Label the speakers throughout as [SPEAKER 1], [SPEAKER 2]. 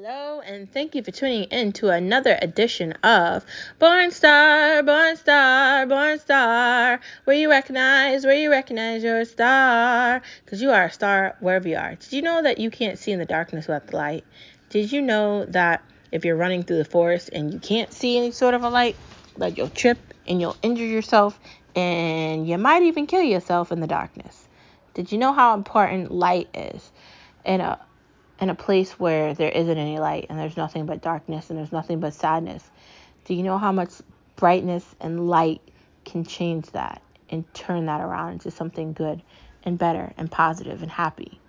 [SPEAKER 1] Hello, and thank you for tuning in to another edition of Born Star, Born Star, Born Star, where you recognize, where you recognize you're a star, because you are a star wherever you are. Did you know that you can't see in the darkness without the light? Did you know that if you're running through the forest and you can't see any sort of a light, that you'll trip and you'll injure yourself and you might even kill yourself in the darkness? Did you know how important light is in a uh, in a place where there isn't any light and there's nothing but darkness and there's nothing but sadness. Do you know how much brightness and light can change that and turn that around into something good and better and positive and happy?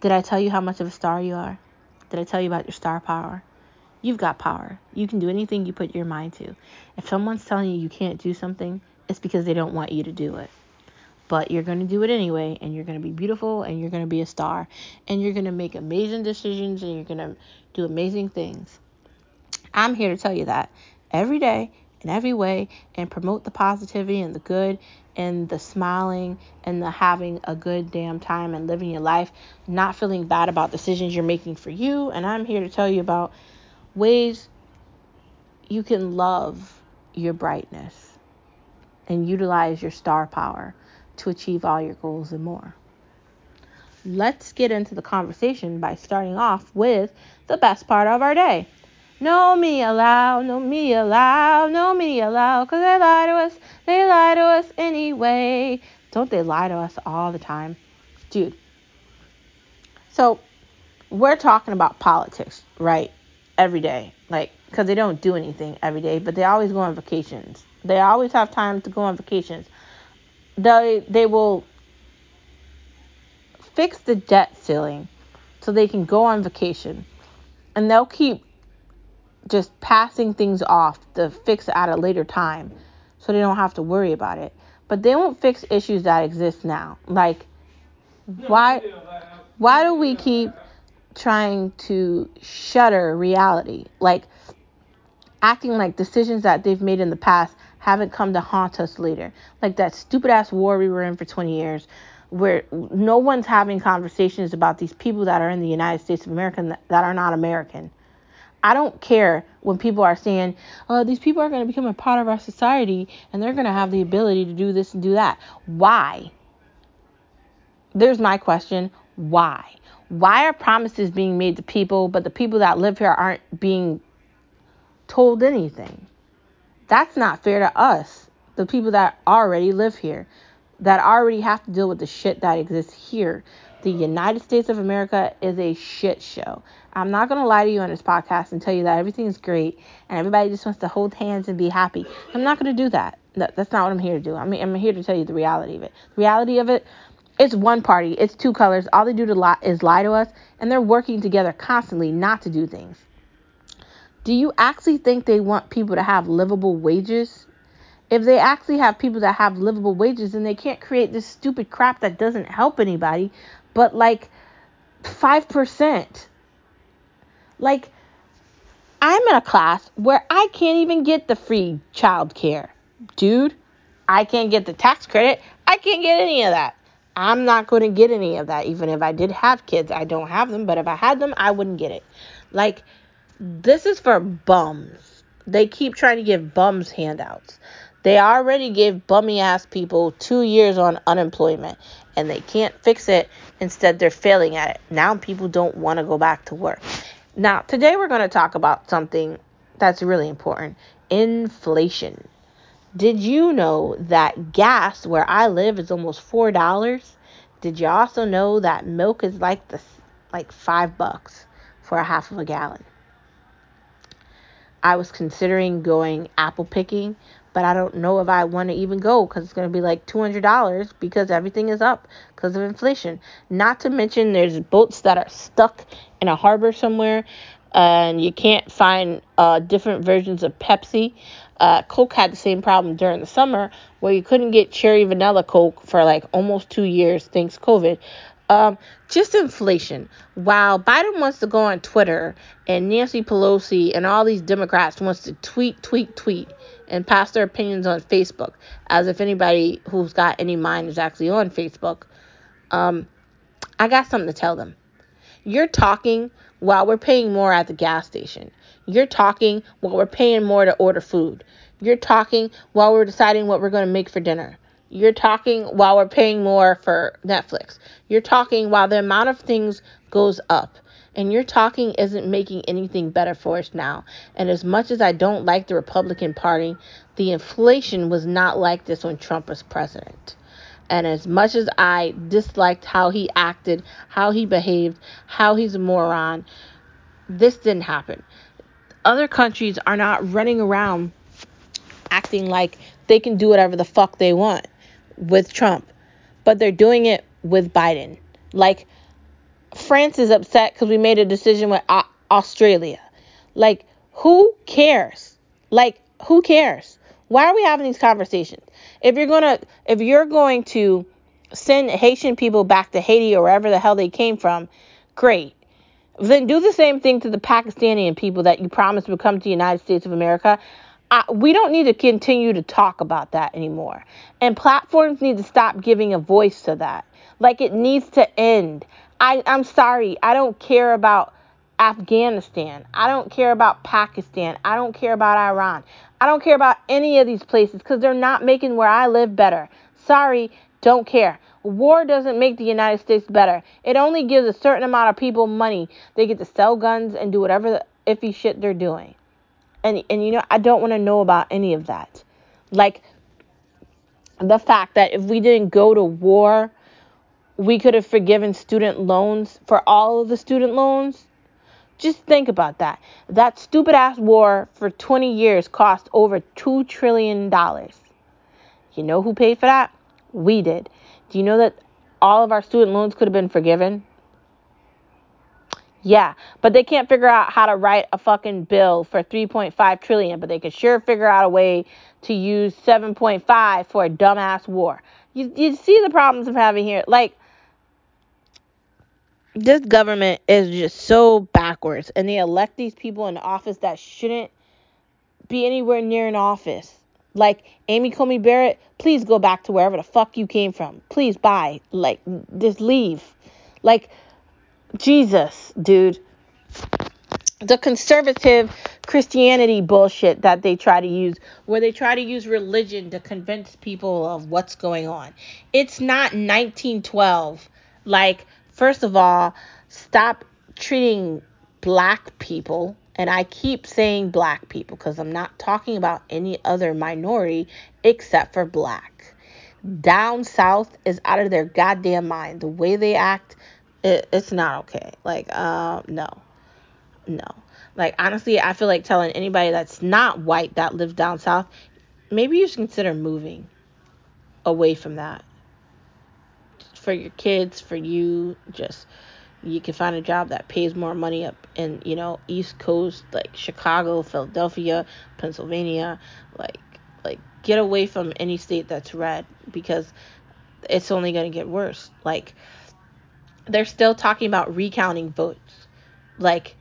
[SPEAKER 1] Did I tell you how much of a star you are? Did I tell you about your star power? You've got power. You can do anything you put your mind to. If someone's telling you you can't do something, it's because they don't want you to do it but you're going to do it anyway and you're going to be beautiful and you're going to be a star and you're going to make amazing decisions and you're going to do amazing things. I'm here to tell you that every day in every way and promote the positivity and the good and the smiling and the having a good damn time and living your life, not feeling bad about decisions you're making for you. And I'm here to tell you about ways you can love your brightness and utilize your star power to achieve all your goals and more. Let's get into the conversation by starting off with the best part of our day. No me allow, no me allow, no me allow, cause they lie to us, they lie to us anyway. Don't they lie to us all the time? Dude. So, we're talking about politics, right? Every day. Like, because they don't do anything every day, but they always go on vacations. They always have time to go on vacations they they will fix the debt ceiling so they can go on vacation. And they'll keep just passing things off to fix at a later time so they don't have to worry about it. But they won't fix issues that exist now. Like why why do we keep trying to shutter reality? Like acting like decisions that they've made in the past haven't come to haunt us later. Like that stupid ass war we were in for 20 years, where no one's having conversations about these people that are in the United States of America that are not American. I don't care when people are saying, oh, these people are going to become a part of our society and they're going to have the ability to do this and do that. Why? There's my question. Why? Why are promises being made to people, but the people that live here aren't being told anything? That's not fair to us, the people that already live here, that already have to deal with the shit that exists here. The United States of America is a shit show. I'm not going to lie to you on this podcast and tell you that everything is great and everybody just wants to hold hands and be happy. I'm not going to do that. That's not what I'm here to do. I mean, I'm here to tell you the reality of it. The reality of it, it's one party, it's two colors. All they do to lie is lie to us, and they're working together constantly not to do things. Do you actually think they want people to have livable wages? If they actually have people that have livable wages, then they can't create this stupid crap that doesn't help anybody, but like 5%. Like, I'm in a class where I can't even get the free child care. Dude, I can't get the tax credit. I can't get any of that. I'm not going to get any of that. Even if I did have kids, I don't have them. But if I had them, I wouldn't get it. Like, this is for bums. They keep trying to give bums handouts. They already gave bummy ass people two years on unemployment and they can't fix it. Instead, they're failing at it. Now people don't want to go back to work. Now, today we're going to talk about something that's really important inflation. Did you know that gas where I live is almost $4? Did you also know that milk is like the like 5 bucks for a half of a gallon? I was considering going apple picking, but I don't know if I want to even go because it's going to be like $200 because everything is up because of inflation. Not to mention, there's boats that are stuck in a harbor somewhere and you can't find uh, different versions of Pepsi. Uh, Coke had the same problem during the summer where you couldn't get cherry vanilla Coke for like almost two years thanks COVID. Um, just inflation. While Biden wants to go on Twitter and Nancy Pelosi and all these Democrats wants to tweet, tweet, tweet and pass their opinions on Facebook, as if anybody who's got any mind is actually on Facebook. Um, I got something to tell them. You're talking while we're paying more at the gas station. You're talking while we're paying more to order food. You're talking while we're deciding what we're going to make for dinner. You're talking while we're paying more for Netflix. You're talking while the amount of things goes up. And your talking isn't making anything better for us now. And as much as I don't like the Republican Party, the inflation was not like this when Trump was president. And as much as I disliked how he acted, how he behaved, how he's a moron, this didn't happen. Other countries are not running around acting like they can do whatever the fuck they want with Trump, but they're doing it with Biden. Like, France is upset because we made a decision with Australia. Like, who cares? Like, who cares? Why are we having these conversations? If you're gonna, if you're going to send Haitian people back to Haiti or wherever the hell they came from, great. Then do the same thing to the Pakistani people that you promised would come to the United States of America. I, we don't need to continue to talk about that anymore. And platforms need to stop giving a voice to that. Like it needs to end. I, I'm sorry. I don't care about Afghanistan. I don't care about Pakistan. I don't care about Iran. I don't care about any of these places because they're not making where I live better. Sorry, don't care. War doesn't make the United States better. It only gives a certain amount of people money. They get to sell guns and do whatever iffy shit they're doing. And and you know, I don't want to know about any of that. Like the fact that if we didn't go to war, we could have forgiven student loans for all of the student loans just think about that. That stupid ass war for 20 years cost over $2 trillion. You know who paid for that? We did. Do you know that all of our student loans could have been forgiven? Yeah, but they can't figure out how to write a fucking bill for 3.5 trillion, but they can sure figure out a way to use 7.5 for a dumbass war. You you see the problems I'm having here? Like this government is just so backwards and they elect these people in office that shouldn't be anywhere near an office. Like Amy Coney Barrett, please go back to wherever the fuck you came from. Please bye. Like just leave. Like Jesus, dude. The conservative Christianity bullshit that they try to use, where they try to use religion to convince people of what's going on. It's not 1912. Like First of all, stop treating black people, and I keep saying black people because I'm not talking about any other minority except for black. Down south is out of their goddamn mind. The way they act, it, it's not okay. Like, um, no, no. Like, honestly, I feel like telling anybody that's not white that lives down south, maybe you should consider moving away from that for your kids, for you, just you can find a job that pays more money up in, you know, East Coast, like Chicago, Philadelphia, Pennsylvania, like like get away from any state that's red because it's only going to get worse. Like they're still talking about recounting votes. Like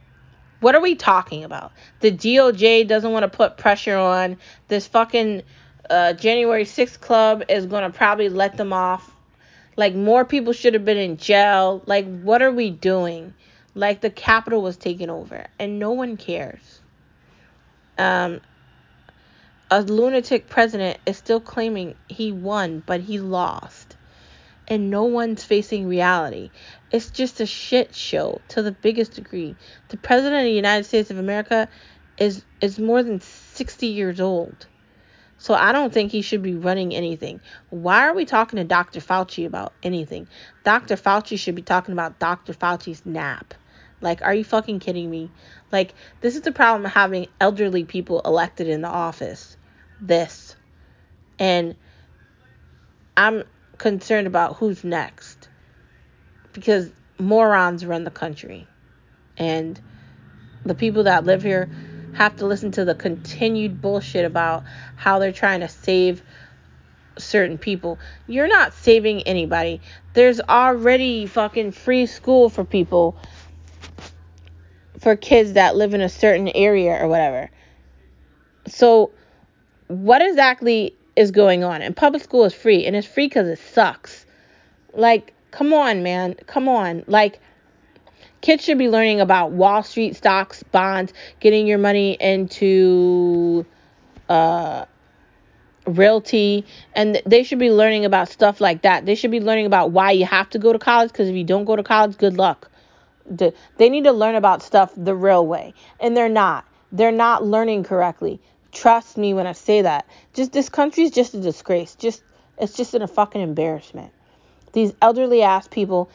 [SPEAKER 1] what are we talking about? The DOJ doesn't want to put pressure on this fucking uh, January 6th club is going to probably let them off like more people should have been in jail. Like what are we doing? Like the Capitol was taken over and no one cares. Um a lunatic president is still claiming he won, but he lost. And no one's facing reality. It's just a shit show to the biggest degree. The president of the United States of America is is more than 60 years old. So I don't think he should be running anything. Why are we talking to Dr. Fauci about anything? Dr. Fauci should be talking about Dr. Fauci's nap. Like, are you fucking kidding me? Like, this is the problem of having elderly people elected in the office. This. And I'm concerned about who's next. Because morons run the country. And the people that live here have to listen to the continued bullshit about how they're trying to save certain people. You're not saving anybody. There's already fucking free school for people for kids that live in a certain area or whatever. So what exactly is going on? And public school is free and it's free cuz it sucks. Like come on, man. Come on. Like Kids should be learning about Wall Street stocks, bonds, getting your money into uh, realty, and they should be learning about stuff like that. They should be learning about why you have to go to college because if you don't go to college, good luck. They need to learn about stuff the real way, and they're not. They're not learning correctly. Trust me when I say that. Just this country is just a disgrace. Just it's just a fucking embarrassment. These elderly ass people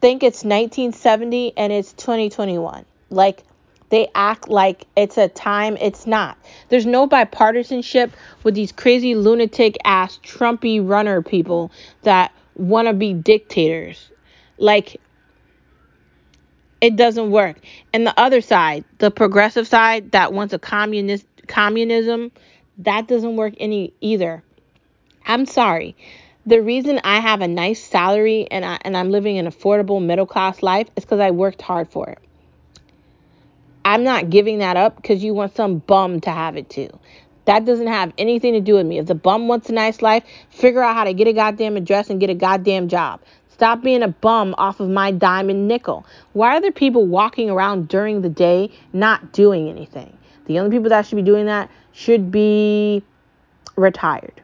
[SPEAKER 1] think it's 1970 and it's 2021. Like they act like it's a time it's not. There's no bipartisanship with these crazy lunatic ass Trumpy runner people that want to be dictators. Like it doesn't work. And the other side, the progressive side that wants a communist communism, that doesn't work any either. I'm sorry. The reason I have a nice salary and I and I'm living an affordable middle class life is cuz I worked hard for it. I'm not giving that up because you want some bum to have it too. That doesn't have anything to do with me. If the bum wants a nice life, figure out how to get a goddamn address and get a goddamn job. Stop being a bum off of my diamond nickel. Why are there people walking around during the day not doing anything? The only people that should be doing that should be retired.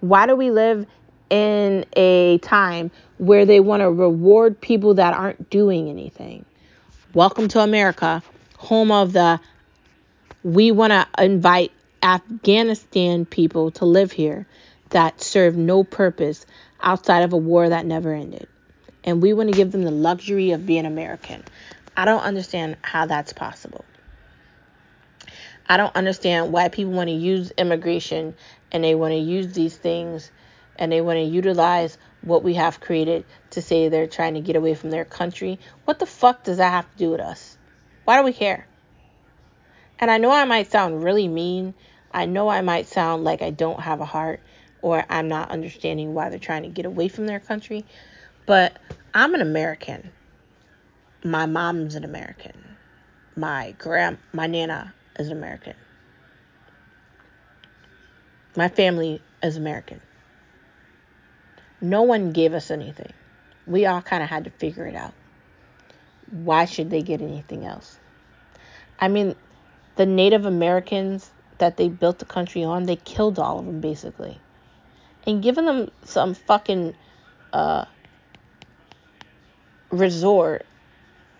[SPEAKER 1] Why do we live in a time where they want to reward people that aren't doing anything? Welcome to America, home of the we want to invite Afghanistan people to live here that serve no purpose outside of a war that never ended. And we want to give them the luxury of being American. I don't understand how that's possible. I don't understand why people want to use immigration and they want to use these things and they want to utilize what we have created to say they're trying to get away from their country. What the fuck does that have to do with us? Why do we care? And I know I might sound really mean. I know I might sound like I don't have a heart or I'm not understanding why they're trying to get away from their country. But I'm an American. My mom's an American. My grand my nana is an American. My family is American. No one gave us anything. We all kind of had to figure it out. Why should they get anything else? I mean, the Native Americans that they built the country on, they killed all of them basically and giving them some fucking uh, resort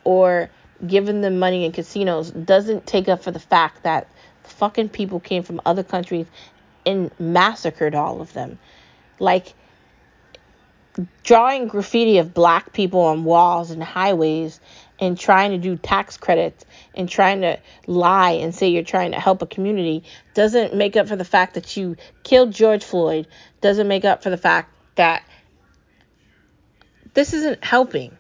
[SPEAKER 1] or giving them money in casinos doesn't take up for the fact that fucking people came from other countries and massacred all of them. Like drawing graffiti of black people on walls and highways and trying to do tax credits and trying to lie and say you're trying to help a community doesn't make up for the fact that you killed George Floyd, doesn't make up for the fact that this isn't helping.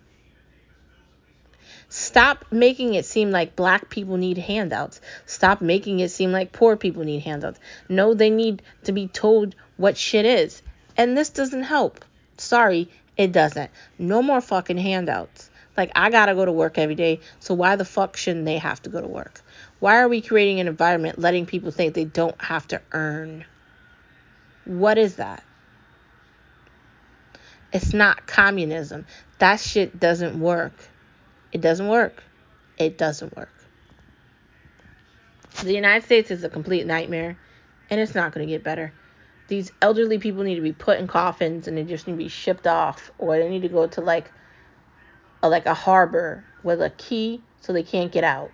[SPEAKER 1] Stop making it seem like black people need handouts. Stop making it seem like poor people need handouts. No, they need to be told what shit is. And this doesn't help. Sorry, it doesn't. No more fucking handouts. Like, I gotta go to work every day, so why the fuck shouldn't they have to go to work? Why are we creating an environment letting people think they don't have to earn? What is that? It's not communism. That shit doesn't work. It doesn't work. It doesn't work. The United States is a complete nightmare, and it's not going to get better. These elderly people need to be put in coffins and they just need to be shipped off, or they need to go to like a, like a harbor with a key so they can't get out.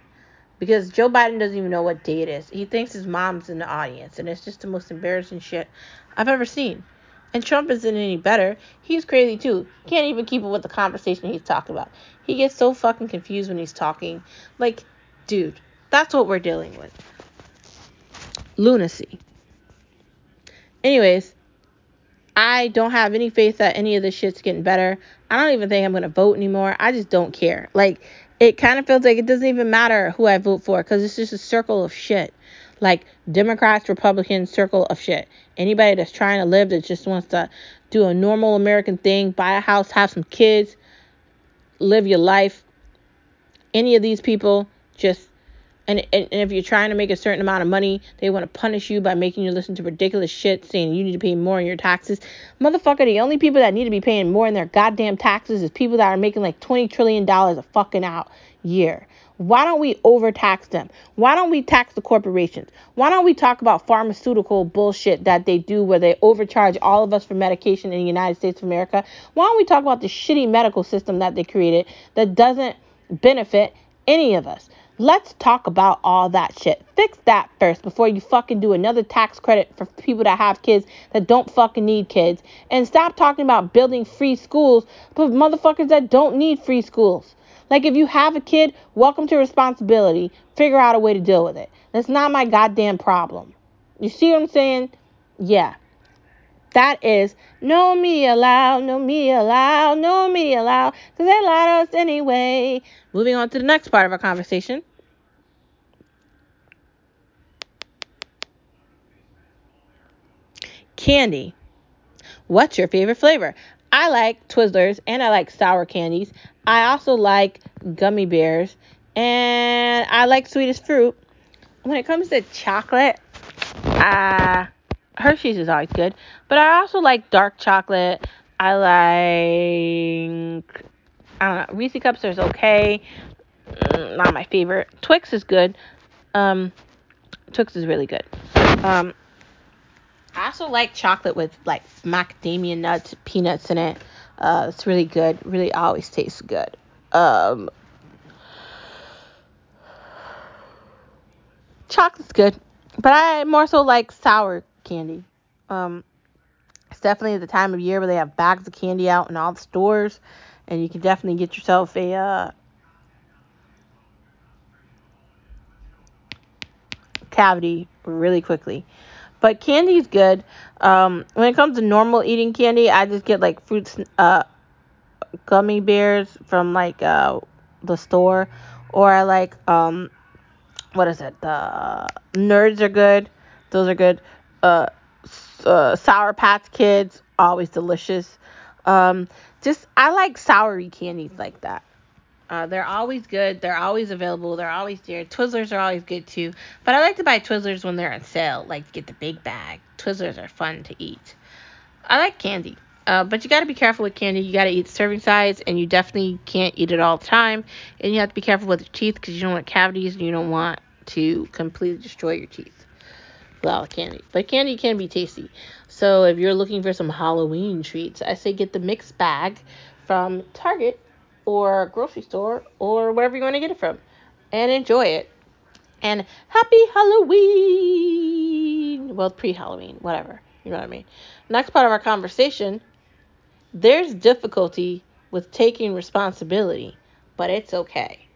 [SPEAKER 1] Because Joe Biden doesn't even know what day it is. He thinks his mom's in the audience, and it's just the most embarrassing shit I've ever seen. And Trump isn't any better. He's crazy too. Can't even keep up with the conversation he's talking about. He gets so fucking confused when he's talking. Like, dude, that's what we're dealing with. Lunacy. Anyways, I don't have any faith that any of this shit's getting better. I don't even think I'm going to vote anymore. I just don't care. Like, it kind of feels like it doesn't even matter who I vote for because it's just a circle of shit. Like, Democrats, Republicans, circle of shit. Anybody that's trying to live that just wants to do a normal American thing, buy a house, have some kids, live your life. Any of these people just And, and, and if you're trying to make a certain amount of money, they want to punish you by making you listen to ridiculous shit saying you need to pay more in your taxes. Motherfucker, the only people that need to be paying more in their goddamn taxes is people that are making like $20 trillion a fucking out year. Why don't we overtax them? Why don't we tax the corporations? Why don't we talk about pharmaceutical bullshit that they do where they overcharge all of us for medication in the United States of America? Why don't we talk about the shitty medical system that they created that doesn't benefit any of us? Let's talk about all that shit. Fix that first before you fucking do another tax credit for people that have kids that don't fucking need kids. And stop talking about building free schools for motherfuckers that don't need free schools. Like, if you have a kid, welcome to responsibility. Figure out a way to deal with it. That's not my goddamn problem. You see what I'm saying? Yeah. That is no me allowed, no me allowed, no me allowed, because they to us anyway. Moving on to the next part of our conversation. Candy. What's your favorite flavor? I like Twizzlers and I like sour candies. I also like gummy bears and I like sweetest fruit. When it comes to chocolate, uh, Hershey's is always good, but I also like dark chocolate. I like I don't know. Reese cups are okay. Mm, not my favorite. Twix is good. Um, Twix is really good. Um, I also like chocolate with like macadamia nuts, peanuts in it. Uh, it's really good. Really always tastes good. Um, chocolate's good, but I more so like sour candy. Um, it's definitely the time of year where they have bags of candy out in all the stores, and you can definitely get yourself a uh, cavity really quickly. But candy is good. Um, when it comes to normal eating candy, I just get like fruits, uh, gummy bears from like uh, the store, or I like um, what is it? The nerds are good. Those are good. Uh, uh, Sour Patch Kids, always delicious. Um, just I like soury candies like that. Uh, they're always good. They're always available. They're always there. Twizzlers are always good too. But I like to buy Twizzlers when they're on sale, like get the big bag. Twizzlers are fun to eat. I like candy. Uh, but you got to be careful with candy. You got to eat serving size, and you definitely can't eat it all the time. And you have to be careful with your teeth because you don't want cavities and you don't want to completely destroy your teeth with all the candy. But candy can be tasty. So if you're looking for some Halloween treats, I say get the mixed bag from Target or grocery store or wherever you want to get it from and enjoy it. And happy Halloween! Well, pre Halloween, whatever. You know what I mean? Next part of our conversation there's difficulty with taking responsibility, but it's okay.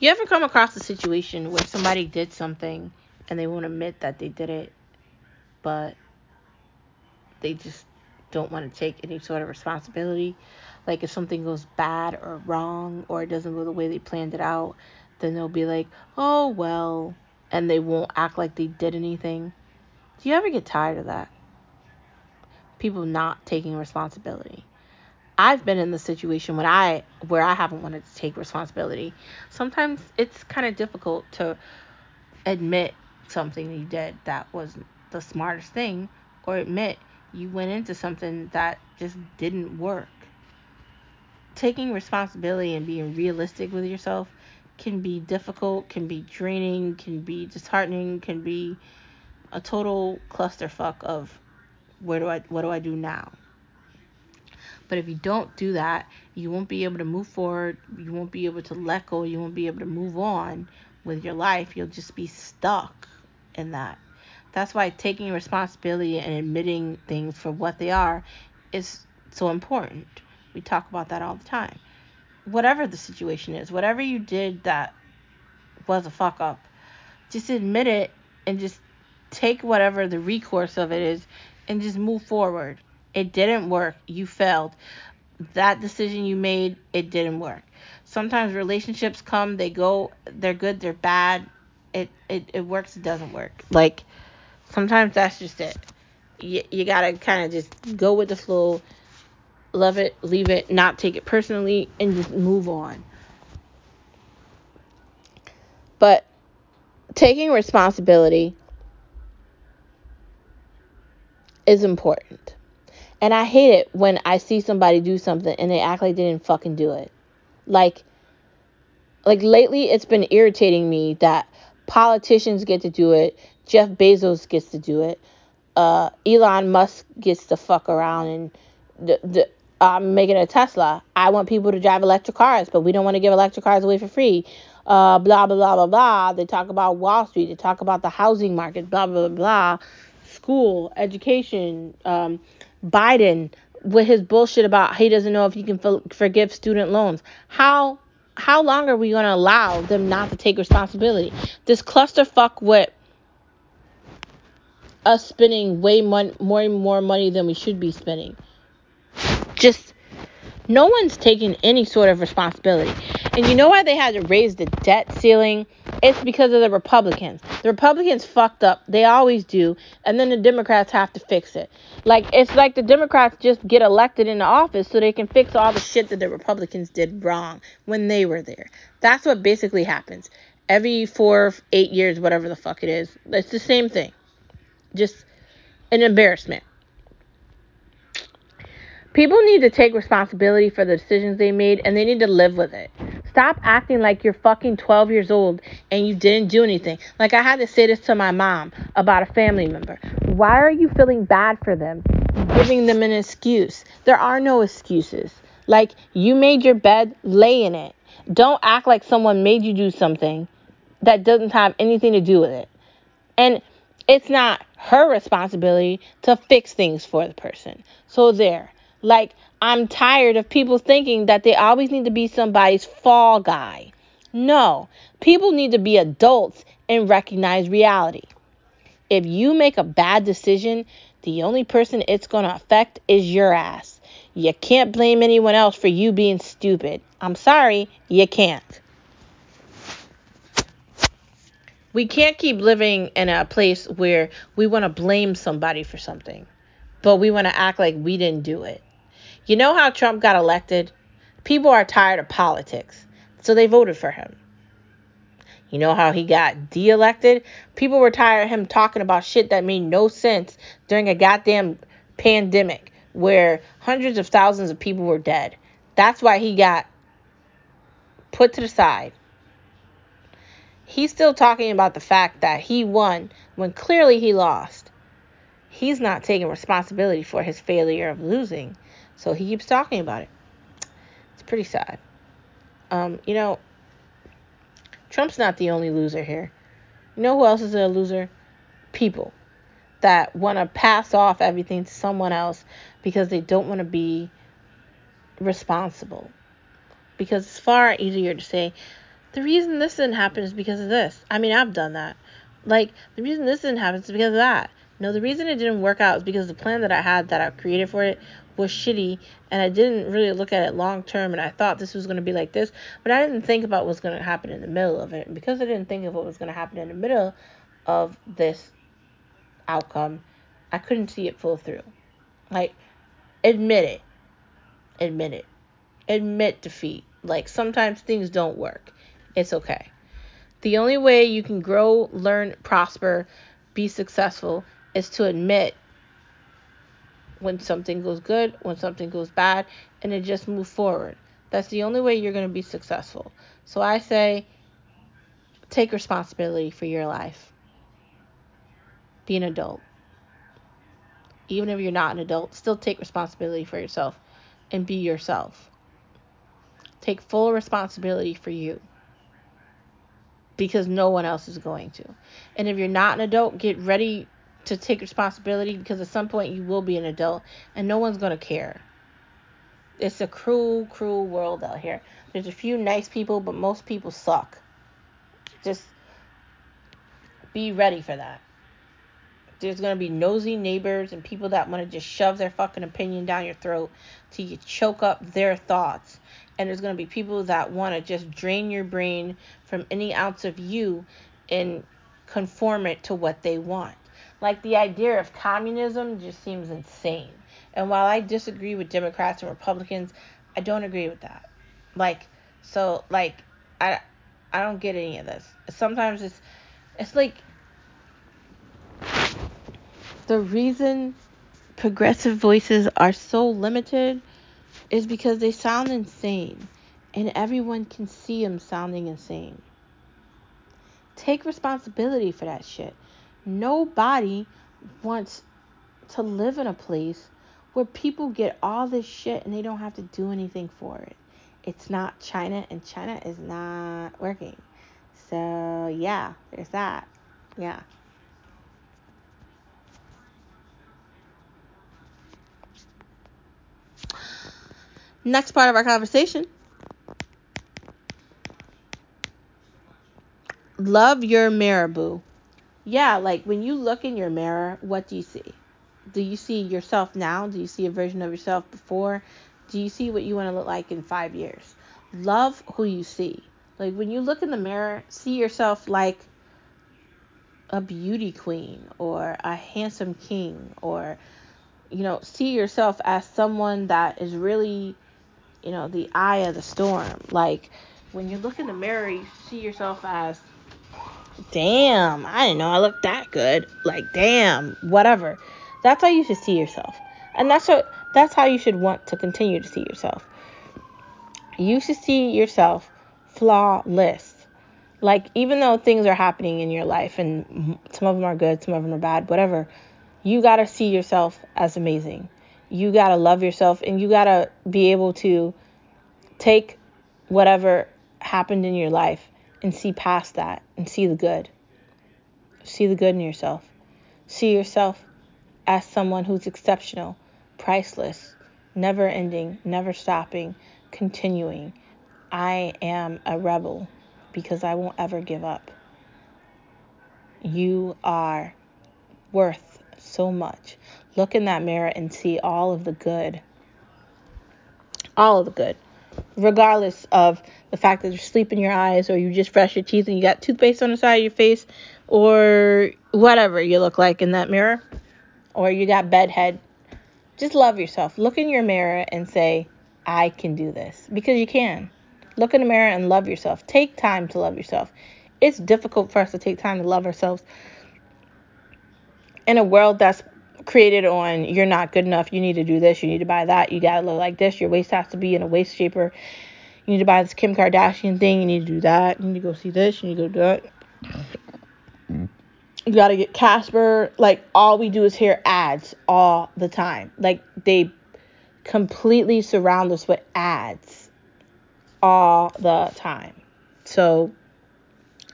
[SPEAKER 1] You ever come across a situation where somebody did something and they won't admit that they did it, but they just don't want to take any sort of responsibility? Like if something goes bad or wrong or it doesn't go the way they planned it out, then they'll be like, oh, well, and they won't act like they did anything. Do you ever get tired of that? People not taking responsibility. I've been in the situation when I where I haven't wanted to take responsibility. Sometimes it's kind of difficult to admit something you did that was the smartest thing or admit you went into something that just didn't work taking responsibility and being realistic with yourself can be difficult, can be draining, can be disheartening, can be a total clusterfuck of where do I what do I do now? But if you don't do that, you won't be able to move forward, you won't be able to let go, you won't be able to move on with your life. You'll just be stuck in that. That's why taking responsibility and admitting things for what they are is so important. We talk about that all the time. Whatever the situation is, whatever you did that was a fuck up, just admit it and just take whatever the recourse of it is and just move forward. It didn't work. You failed. That decision you made, it didn't work. Sometimes relationships come, they go, they're good, they're bad. It it, it works, it doesn't work. Like sometimes that's just it. You, you gotta kind of just go with the flow love it, leave it, not take it personally, and just move on. But taking responsibility is important. And I hate it when I see somebody do something and they act like they didn't fucking do it. Like like lately it's been irritating me that politicians get to do it, Jeff Bezos gets to do it, uh, Elon Musk gets to fuck around and the, the I'm making a Tesla. I want people to drive electric cars, but we don't want to give electric cars away for free. Uh, blah blah blah blah blah. They talk about Wall Street. They talk about the housing market. Blah blah blah. blah. School, education. Um, Biden with his bullshit about he doesn't know if he can for, forgive student loans. How how long are we going to allow them not to take responsibility? This clusterfuck with us spending way mon- more and more money than we should be spending. Just no one's taking any sort of responsibility. And you know why they had to raise the debt ceiling? It's because of the Republicans. The Republicans fucked up. They always do. And then the Democrats have to fix it. Like, it's like the Democrats just get elected into office so they can fix all the shit that the Republicans did wrong when they were there. That's what basically happens. Every four, eight years, whatever the fuck it is, it's the same thing. Just an embarrassment. People need to take responsibility for the decisions they made and they need to live with it. Stop acting like you're fucking 12 years old and you didn't do anything. Like I had to say this to my mom about a family member. Why are you feeling bad for them? Giving them an excuse. There are no excuses. Like you made your bed, lay in it. Don't act like someone made you do something that doesn't have anything to do with it. And it's not her responsibility to fix things for the person. So there. Like, I'm tired of people thinking that they always need to be somebody's fall guy. No, people need to be adults and recognize reality. If you make a bad decision, the only person it's going to affect is your ass. You can't blame anyone else for you being stupid. I'm sorry, you can't. We can't keep living in a place where we want to blame somebody for something, but we want to act like we didn't do it. You know how Trump got elected? People are tired of politics, so they voted for him. You know how he got de elected? People were tired of him talking about shit that made no sense during a goddamn pandemic where hundreds of thousands of people were dead. That's why he got put to the side. He's still talking about the fact that he won when clearly he lost. He's not taking responsibility for his failure of losing. So he keeps talking about it. It's pretty sad. Um, you know, Trump's not the only loser here. You know who else is a loser? People that want to pass off everything to someone else because they don't want to be responsible. Because it's far easier to say, the reason this didn't happen is because of this. I mean, I've done that. Like, the reason this didn't happen is because of that. No, the reason it didn't work out is because the plan that I had that I created for it was shitty and I didn't really look at it long term and I thought this was going to be like this, but I didn't think about what's going to happen in the middle of it. And because I didn't think of what was going to happen in the middle of this outcome, I couldn't see it full through. Like, admit it. Admit it. Admit defeat. Like, sometimes things don't work. It's okay. The only way you can grow, learn, prosper, be successful is to admit when something goes good, when something goes bad, and then just move forward. That's the only way you're going to be successful. So I say take responsibility for your life. Be an adult. Even if you're not an adult, still take responsibility for yourself and be yourself. Take full responsibility for you because no one else is going to. And if you're not an adult, get ready to take responsibility because at some point you will be an adult and no one's going to care. It's a cruel, cruel world out here. There's a few nice people, but most people suck. Just be ready for that. There's going to be nosy neighbors and people that want to just shove their fucking opinion down your throat till you choke up their thoughts. And there's going to be people that want to just drain your brain from any ounce of you and conform it to what they want. Like the idea of communism just seems insane. And while I disagree with Democrats and Republicans, I don't agree with that. Like so like I I don't get any of this. Sometimes it's It's like the reason progressive voices are so limited is because they sound insane and everyone can see them sounding insane. Take responsibility for that shit. Nobody wants to live in a place where people get all this shit and they don't have to do anything for it. It's not China, and China is not working. So, yeah, there's that. Yeah. Next part of our conversation love your boo. Yeah, like when you look in your mirror, what do you see? Do you see yourself now? Do you see a version of yourself before? Do you see what you want to look like in five years? Love who you see. Like when you look in the mirror, see yourself like a beauty queen or a handsome king or you know, see yourself as someone that is really, you know, the eye of the storm. Like when you look in the mirror, you see yourself as damn, I didn't know I looked that good. Like, damn, whatever. That's how you should see yourself. And that's what that's how you should want to continue to see yourself. You should see yourself flawless. Like even though things are happening in your life and some of them are good, some of them are bad, whatever, you got to see yourself as amazing. You got to love yourself and you got to be able to take whatever happened in your life and see past that and see the good. See the good in yourself. See yourself as someone who's exceptional, priceless, never ending, never stopping, continuing. I am a rebel because I won't ever give up. You are worth so much. Look in that mirror and see all of the good. All of the good regardless of the fact that you sleep in your eyes or you just brush your teeth and you got toothpaste on the side of your face or whatever you look like in that mirror or you got bedhead. Just love yourself. Look in your mirror and say, I can do this because you can. Look in the mirror and love yourself. Take time to love yourself. It's difficult for us to take time to love ourselves in a world that's created on you're not good enough, you need to do this, you need to buy that, you gotta look like this, your waist has to be in a waist shaper, you need to buy this Kim Kardashian thing, you need to do that, you need to go see this, you need to go do that. You gotta get Casper. Like all we do is hear ads all the time. Like they completely surround us with ads all the time. So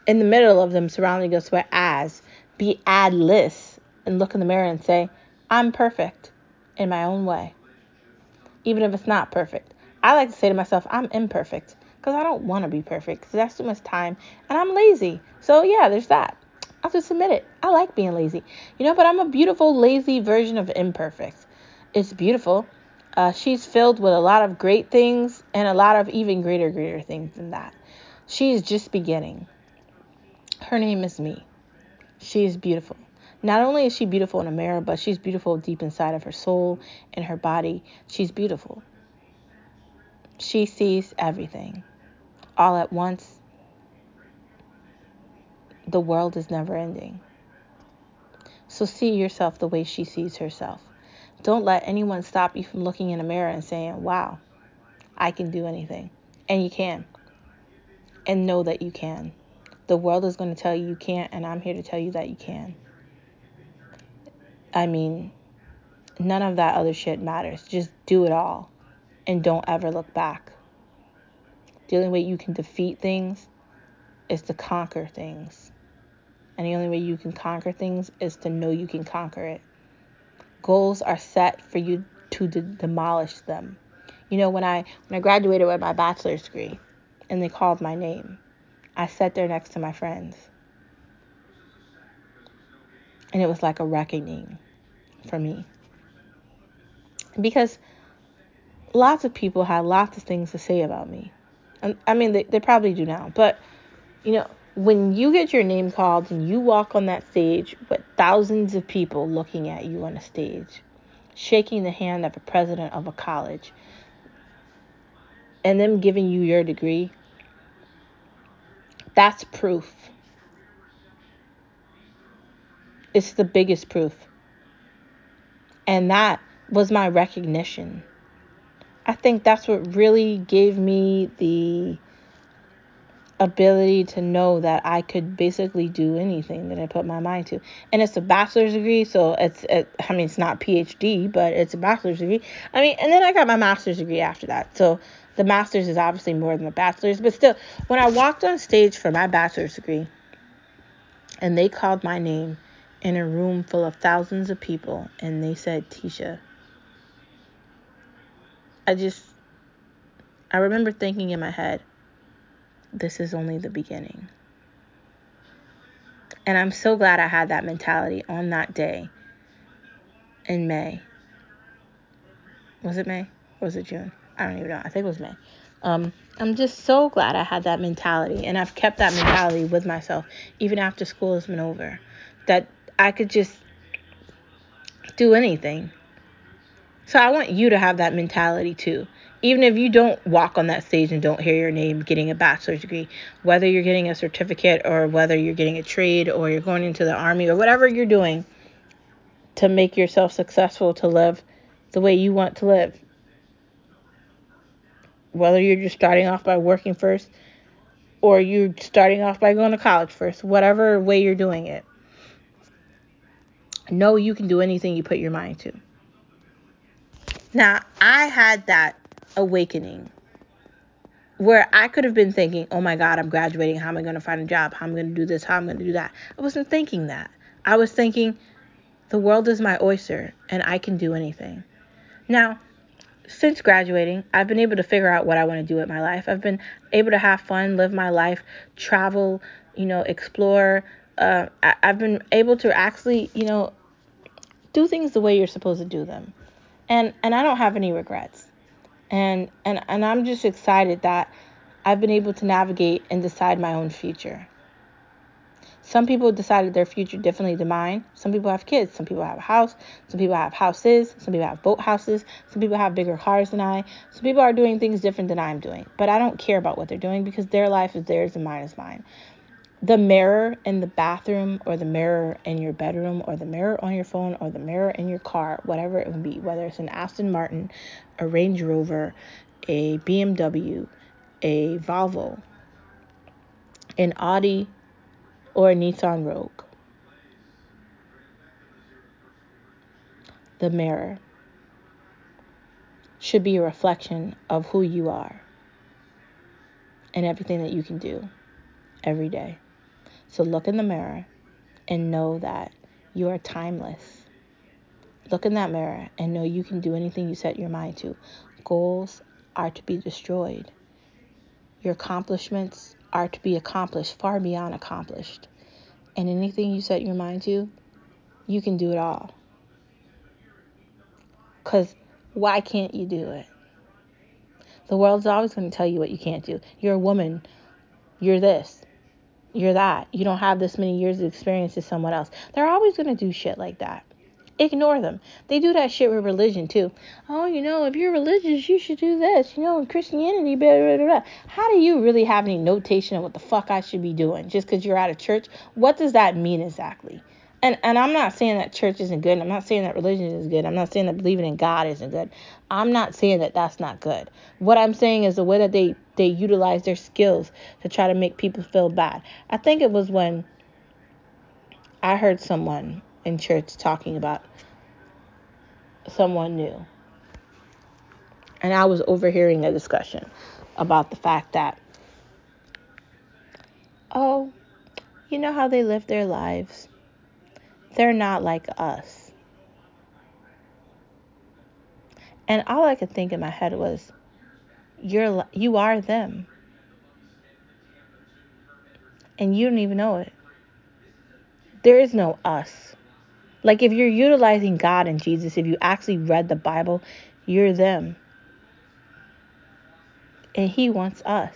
[SPEAKER 1] in the middle of them surrounding us with ads, be adless and look in the mirror and say, I'm perfect in my own way, even if it's not perfect. I like to say to myself, I'm imperfect because I don't want to be perfect because that's too much time and I'm lazy. So, yeah, there's that. I'll just admit it. I like being lazy, you know, but I'm a beautiful, lazy version of imperfect. It's beautiful. Uh, she's filled with a lot of great things and a lot of even greater, greater things than that. She's just beginning. Her name is me. She is beautiful. Not only is she beautiful in a mirror, but she's beautiful deep inside of her soul and her body. She's beautiful. She sees everything all at once. The world is never ending. So see yourself the way she sees herself. Don't let anyone stop you from looking in a mirror and saying, wow, I can do anything. And you can. And know that you can. The world is going to tell you you can't, and I'm here to tell you that you can. I mean, none of that other shit matters. Just do it all and don't ever look back. The only way you can defeat things is to conquer things. And the only way you can conquer things is to know you can conquer it. Goals are set for you to de- demolish them. You know, when I when I graduated with my bachelor's degree and they called my name, I sat there next to my friends. And it was like a reckoning for me. Because lots of people had lots of things to say about me. And I mean, they, they probably do now. But, you know, when you get your name called and you walk on that stage with thousands of people looking at you on a stage, shaking the hand of a president of a college, and them giving you your degree, that's proof. it's the biggest proof. And that was my recognition. I think that's what really gave me the ability to know that I could basically do anything that I put my mind to. And it's a bachelor's degree, so it's it, I mean it's not PhD, but it's a bachelor's degree. I mean, and then I got my master's degree after that. So the master's is obviously more than the bachelor's, but still when I walked on stage for my bachelor's degree and they called my name in a room full of thousands of people and they said Tisha I just I remember thinking in my head this is only the beginning. And I'm so glad I had that mentality on that day in May. Was it May? Or was it June? I don't even know. I think it was May. Um, I'm just so glad I had that mentality. And I've kept that mentality with myself, even after school has been over. That I could just do anything. So I want you to have that mentality too even if you don't walk on that stage and don't hear your name getting a bachelor's degree, whether you're getting a certificate or whether you're getting a trade or you're going into the army or whatever you're doing to make yourself successful to live the way you want to live. Whether you're just starting off by working first or you're starting off by going to college first, whatever way you're doing it. Know you can do anything you put your mind to. Now, I had that awakening where I could have been thinking, oh my God, I'm graduating. How am I going to find a job? How am I going to do this? How am I going to do that? I wasn't thinking that. I was thinking, the world is my oyster and I can do anything. Now, since graduating, I've been able to figure out what I want to do with my life. I've been able to have fun, live my life, travel, you know, explore. Uh, I've been able to actually, you know, do things the way you're supposed to do them. And and I don't have any regrets and and and I'm just excited that I've been able to navigate and decide my own future. Some people decided their future differently than mine. Some people have kids. Some people have a house. Some people have houses. Some people have boat houses. Some people have bigger cars than I. Some people are doing things different than I'm doing. But I don't care about what they're doing because their life is theirs and mine is mine the mirror in the bathroom or the mirror in your bedroom or the mirror on your phone or the mirror in your car, whatever it would be, whether it's an Aston Martin, a Range Rover, a BMW, a Volvo, an Audi, or a Nissan Rogue. The mirror should be a reflection of who you are and everything that you can do every day. So look in the mirror and know that you are timeless. Look in that mirror and know you can do anything you set your mind to. Goals are to be destroyed. Your accomplishments are to be accomplished, far beyond accomplished. And anything you set your mind to, you can do it all. Because why can't you do it? The world's always going to tell you what you can't do. You're a woman. You're this you're that. You don't have this many years of experience as someone else. They're always going to do shit like that. Ignore them. They do that shit with religion too. Oh, you know, if you're religious, you should do this. You know, Christianity, blah, blah, blah, blah. How do you really have any notation of what the fuck I should be doing just because you're out of church? What does that mean exactly? And and I'm not saying that church isn't good. I'm not saying that religion is good. I'm not saying that believing in God isn't good. I'm not saying that that's not good. What I'm saying is the way that they they utilize their skills to try to make people feel bad. I think it was when I heard someone in church talking about someone new. And I was overhearing a discussion about the fact that oh, you know how they live their lives they're not like us. And all I could think in my head was, you're you are them. And you don't even know it. There is no us. Like if you're utilizing God and Jesus, if you actually read the Bible, you're them. And he wants us.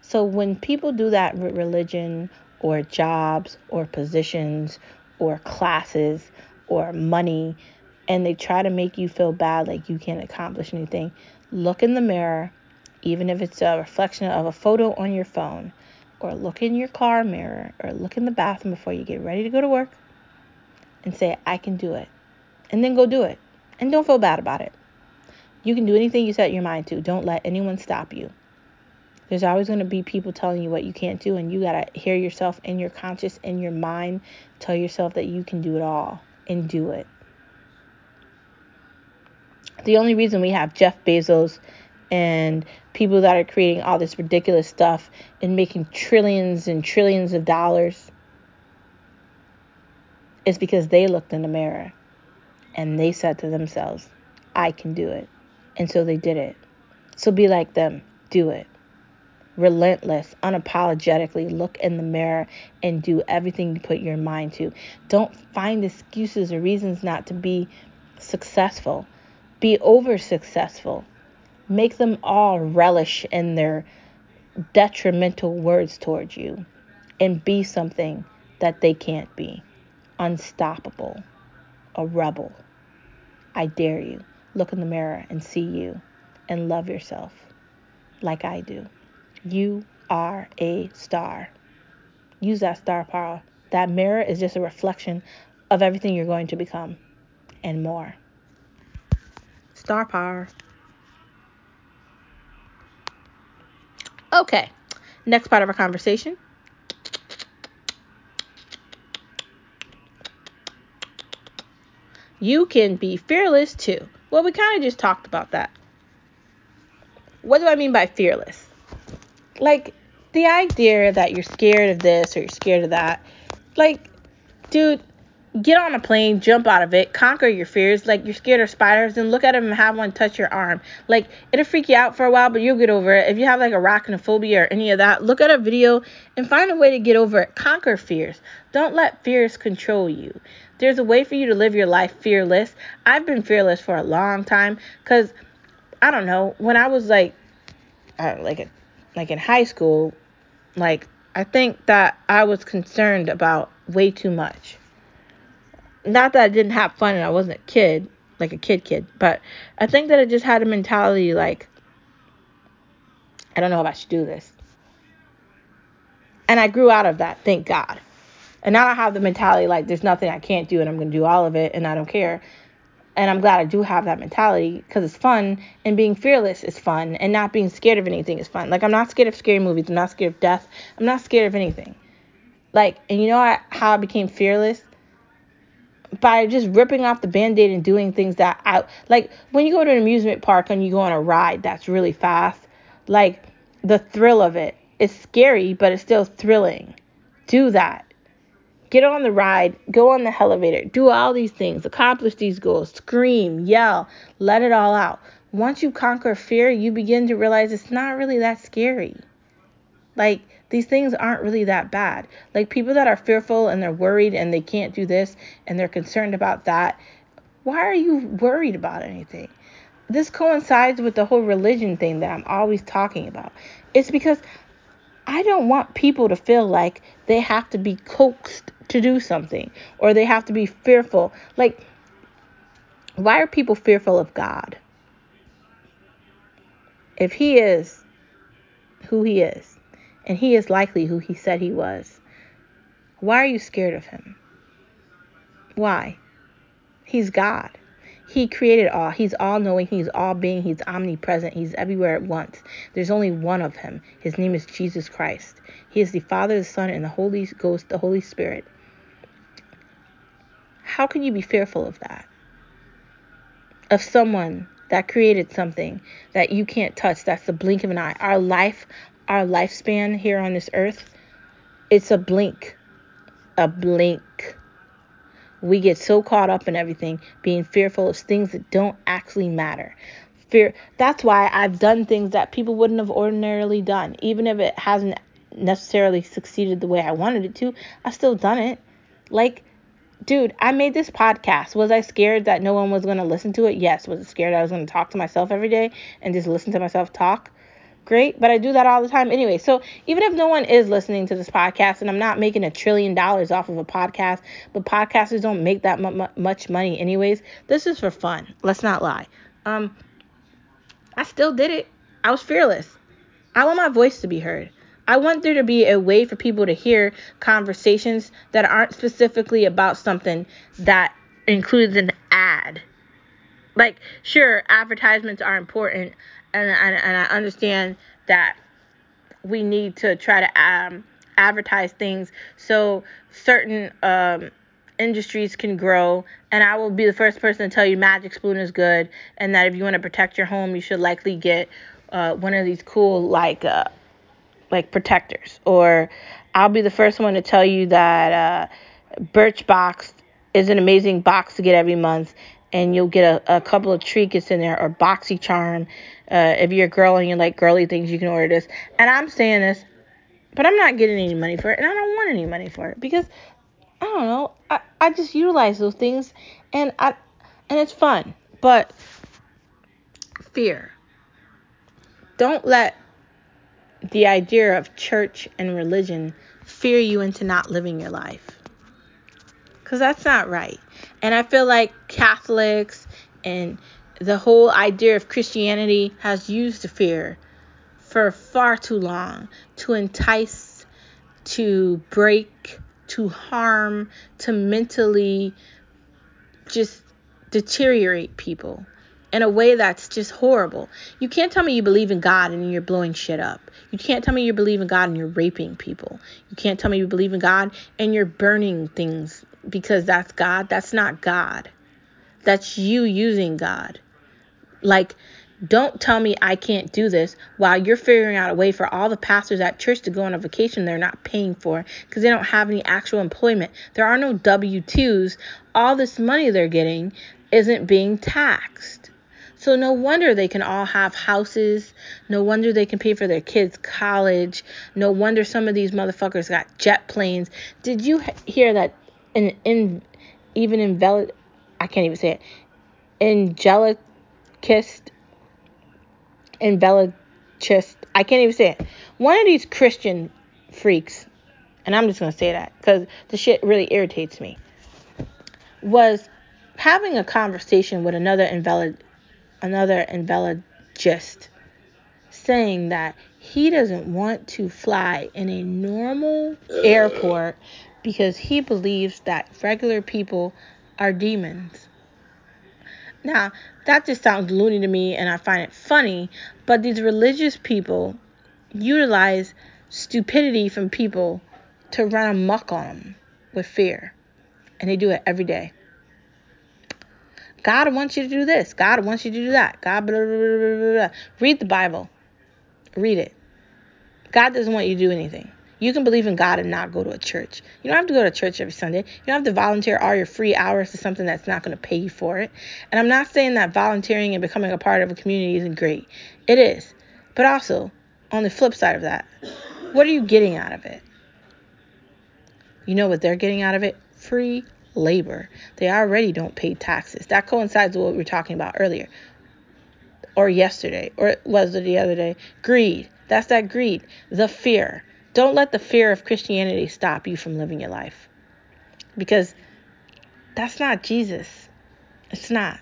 [SPEAKER 1] So when people do that with religion or jobs or positions or classes or money and they try to make you feel bad like you can't accomplish anything, look in the mirror, even if it's a reflection of a photo on your phone, or look in your car mirror, or look in the bathroom before you get ready to go to work, and say, I can do it. And then go do it. And don't feel bad about it. You can do anything you set your mind to. Don't let anyone stop you. There's always going to be people telling you what you can't do, and you got to hear yourself in your conscious, in your mind, tell yourself that you can do it all and do it. The only reason we have Jeff Bezos and people that are creating all this ridiculous stuff and making trillions and trillions of dollars is because they looked in the mirror and they said to themselves, I can do it. And so they did it. So be like them, do it. Relentless, unapologetically look in the mirror and do everything you put your mind to. Don't find excuses or reasons not to be successful. Be over successful. Make them all relish in their detrimental words towards you and be something that they can't be. Unstoppable. A rebel. I dare you. Look in the mirror and see you and love yourself like I do. You are a star. Use that star power. That mirror is just a reflection of everything you're going to become and more. Star power. Okay, next part of our conversation. You can be fearless too. Well, we kind of just talked about that. What do I mean by fearless? Like the idea that you're scared of this or you're scared of that. Like, dude, get on a plane, jump out of it, conquer your fears. Like you're scared of spiders, and look at them and have one touch your arm. Like it'll freak you out for a while, but you'll get over it. If you have like arachnophobia or any of that, look at a video and find a way to get over it. Conquer fears. Don't let fears control you. There's a way for you to live your life fearless. I've been fearless for a long time because I don't know when I was like, uh, like a, like in high school, like I think that I was concerned about way too much not that I didn't have fun and I wasn't a kid, like a kid kid, but I think that I just had a mentality like, I don't know if I should do this. And I grew out of that, thank God. And now I have the mentality like there's nothing I can't do and I'm going to do all of it and I don't care. And I'm glad I do have that mentality because it's fun and being fearless is fun and not being scared of anything is fun. Like I'm not scared of scary movies, I'm not scared of death, I'm not scared of anything. Like, and you know how I became fearless? by just ripping off the band-aid and doing things that I like when you go to an amusement park and you go on a ride that's really fast, like the thrill of. It's scary, but it's still thrilling. Do that. Get on the ride, go on the elevator, do all these things, accomplish these goals, scream, yell, let it all out. Once you conquer fear, you begin to realize it's not really that scary. Like these things aren't really that bad. Like people that are fearful and they're worried and they can't do this and they're concerned about that, why are you worried about anything? This coincides with the whole religion thing that I'm always talking about. It's because I don't want people to feel like they have to be coaxed to do something or they have to be fearful. Like, why are people fearful of God? If He is who He is, and he is likely who he said he was. Why are you scared of him? Why? He's God. He created all. He's all knowing. He's all being. He's omnipresent. He's everywhere at once. There's only one of him. His name is Jesus Christ. He is the Father, the Son, and the Holy Ghost, the Holy Spirit. How can you be fearful of that? Of someone that created something that you can't touch. That's the blink of an eye. Our life, our lifespan here on this earth, it's a blink. A blink. We get so caught up in everything, being fearful of things that don't actually matter. Fear. That's why I've done things that people wouldn't have ordinarily done, even if it hasn't necessarily succeeded the way I wanted it to. I've still done it. Like, dude, I made this podcast. Was I scared that no one was going to listen to it? Yes. Was I scared I was going to talk to myself every day and just listen to myself talk? Great, but I do that all the time anyway. So even if no one is listening to this podcast and I'm not making a trillion dollars off of a podcast, but podcasters don't make that much money anyways, this is for fun. Let's not lie. Um, I still did it. I was fearless. I want my voice to be heard. I want there to be a way for people to hear conversations that aren't specifically about something that includes an. Like, sure, advertisements are important, and, and, and I understand that we need to try to um, advertise things so certain um, industries can grow. And I will be the first person to tell you Magic Spoon is good, and that if you want to protect your home, you should likely get uh, one of these cool like uh, like protectors. Or I'll be the first one to tell you that uh, Birchbox is an amazing box to get every month, and you'll get a, a couple of trinkets in there, or BoxyCharm. Uh, if you're a girl and you like girly things, you can order this. And I'm saying this, but I'm not getting any money for it, and I don't want any money for it because I don't know. I, I just utilize those things, and I and it's fun. But fear. Don't let the idea of church and religion fear you into not living your life. Because that's not right. And I feel like Catholics and the whole idea of Christianity has used fear for far too long to entice, to break, to harm, to mentally just deteriorate people in a way that's just horrible. You can't tell me you believe in God and you're blowing shit up. You can't tell me you believe in God and you're raping people. You can't tell me you believe in God and you're burning things because that's God. That's not God. That's you using God. Like, don't tell me I can't do this while you're figuring out a way for all the pastors at church to go on a vacation they're not paying for because they don't have any actual employment. There are no W 2s. All this money they're getting isn't being taxed. So no wonder they can all have houses. No wonder they can pay for their kids' college. No wonder some of these motherfuckers got jet planes. Did you hear that in in even invalid I can't even say it. Angelicist Angelicist I can't even say it. One of these Christian freaks, and I'm just gonna say that because the shit really irritates me, was having a conversation with another invalid another invalidist saying that he doesn't want to fly in a normal airport because he believes that regular people are demons. Now, that just sounds loony to me and I find it funny, but these religious people utilize stupidity from people to run amok on them with fear. And they do it every day. God wants you to do this. God wants you to do that. God, blah, blah, blah, blah, Read the Bible. Read it. God doesn't want you to do anything. You can believe in God and not go to a church. You don't have to go to church every Sunday. You don't have to volunteer all your free hours to something that's not going to pay you for it. And I'm not saying that volunteering and becoming a part of a community isn't great. It is. But also, on the flip side of that, what are you getting out of it? You know what they're getting out of it? Free labor. They already don't pay taxes. That coincides with what we were talking about earlier or yesterday, or was it the other day? Greed. That's that greed. The fear. Don't let the fear of Christianity stop you from living your life. Because that's not Jesus. It's not.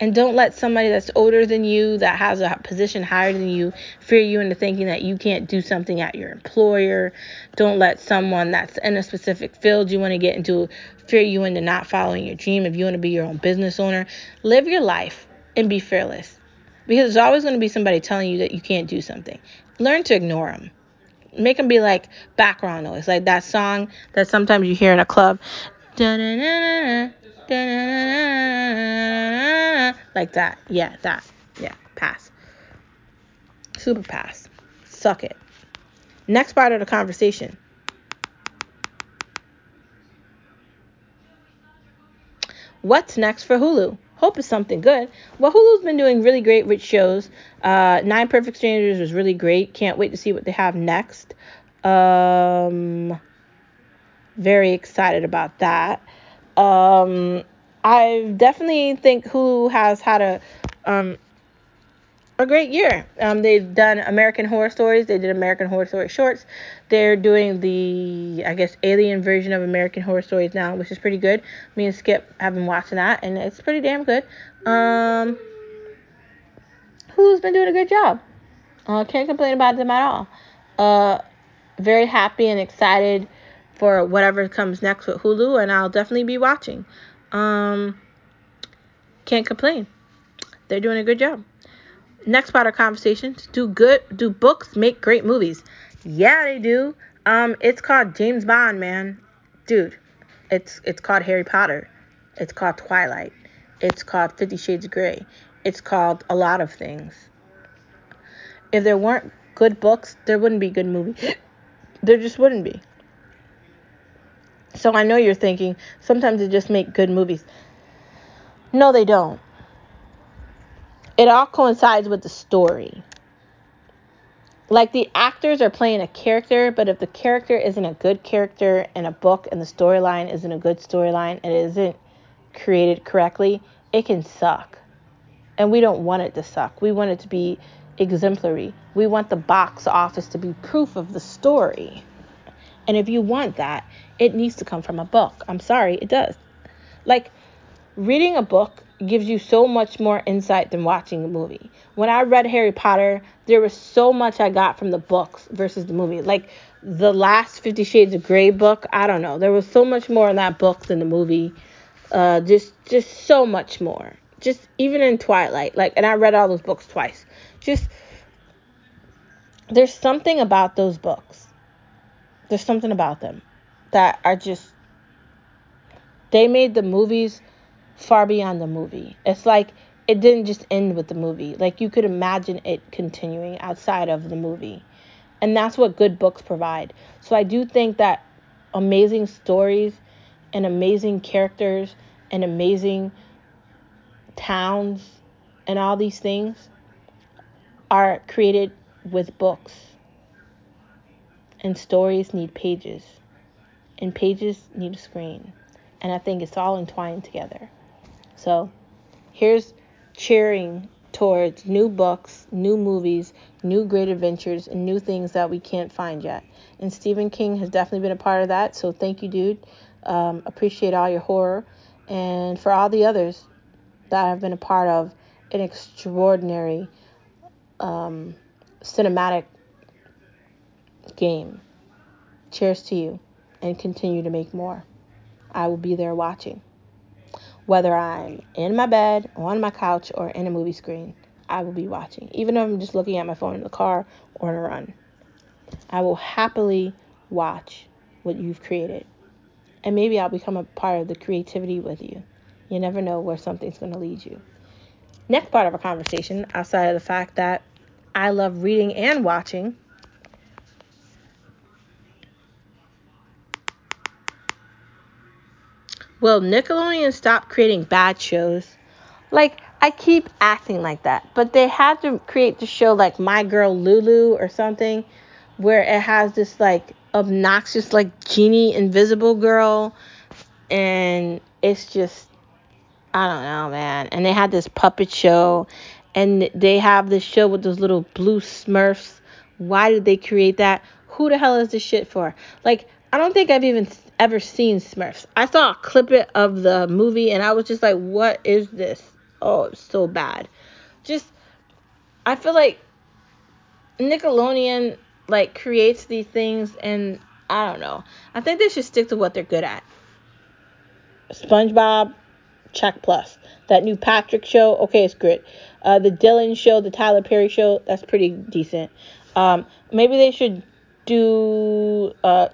[SPEAKER 1] And don't let somebody that's older than you, that has a position higher than you, fear you into thinking that you can't do something at your employer. Don't let someone that's in a specific field you want to get into fear you into not following your dream. If you want to be your own business owner, live your life and be fearless. Because there's always going to be somebody telling you that you can't do something. Learn to ignore them. Make them be like background noise, like that song that sometimes you hear in a club. Like that. Yeah, that. Yeah, pass. Super pass. Suck it. Next part of the conversation. What's next for Hulu? Hope it's something good. Well, Hulu's been doing really great with shows. Uh, Nine Perfect Strangers was really great. Can't wait to see what they have next. Um, very excited about that. Um, I definitely think Hulu has had a um, a great year. Um, they've done American Horror Stories. They did American Horror Story shorts. They're doing the I guess alien version of American Horror Stories now, which is pretty good. Me and Skip have been watching that, and it's pretty damn good. Um, Hulu's been doing a good job. Uh, can't complain about them at all. Uh, very happy and excited for whatever comes next with Hulu, and I'll definitely be watching. Um, can't complain. They're doing a good job. Next part of conversation: Do good? Do books make great movies? Yeah, they do. Um, it's called James Bond, man, dude. It's it's called Harry Potter. It's called Twilight. It's called Fifty Shades of Grey. It's called a lot of things. If there weren't good books, there wouldn't be good movies. there just wouldn't be. So I know you're thinking sometimes they just make good movies. No, they don't. It all coincides with the story. Like the actors are playing a character, but if the character isn't a good character in a book and the storyline isn't a good storyline and it isn't created correctly, it can suck. And we don't want it to suck. We want it to be exemplary. We want the box office to be proof of the story. And if you want that, it needs to come from a book. I'm sorry, it does. Like reading a book gives you so much more insight than watching a movie. When I read Harry Potter, there was so much I got from the books versus the movie. Like the last 50 Shades of Grey book, I don't know. There was so much more in that book than the movie. Uh, just just so much more. Just even in Twilight, like and I read all those books twice. Just there's something about those books. There's something about them that are just they made the movies far beyond the movie. It's like it didn't just end with the movie. Like you could imagine it continuing outside of the movie. And that's what good books provide. So I do think that amazing stories and amazing characters and amazing towns and all these things are created with books. And stories need pages. And pages need a screen. And I think it's all entwined together. So here's cheering towards new books, new movies, new great adventures, and new things that we can't find yet. And Stephen King has definitely been a part of that. So thank you, dude. Um, appreciate all your horror. And for all the others that have been a part of an extraordinary um, cinematic game. Cheers to you and continue to make more. I will be there watching. Whether I'm in my bed, on my couch, or in a movie screen, I will be watching. Even if I'm just looking at my phone in the car or in a run. I will happily watch what you've created. And maybe I'll become a part of the creativity with you. You never know where something's going to lead you. Next part of our conversation, outside of the fact that I love reading and watching, Will Nickelodeon stop creating bad shows? Like, I keep acting like that, but they had to create the show like My Girl Lulu or something where it has this like obnoxious like genie invisible girl and it's just I don't know, man. And they had this puppet show and they have this show with those little blue smurfs. Why did they create that? Who the hell is this shit for? Like, I don't think I've even ever seen Smurfs. I saw a clip of the movie and I was just like, what is this? Oh, it's so bad. Just, I feel like Nickelodeon like creates these things and I don't know. I think they should stick to what they're good at. SpongeBob, check plus. That new Patrick show, okay, it's good. Uh, the Dylan show, the Tyler Perry show, that's pretty decent. Um, maybe they should do uh,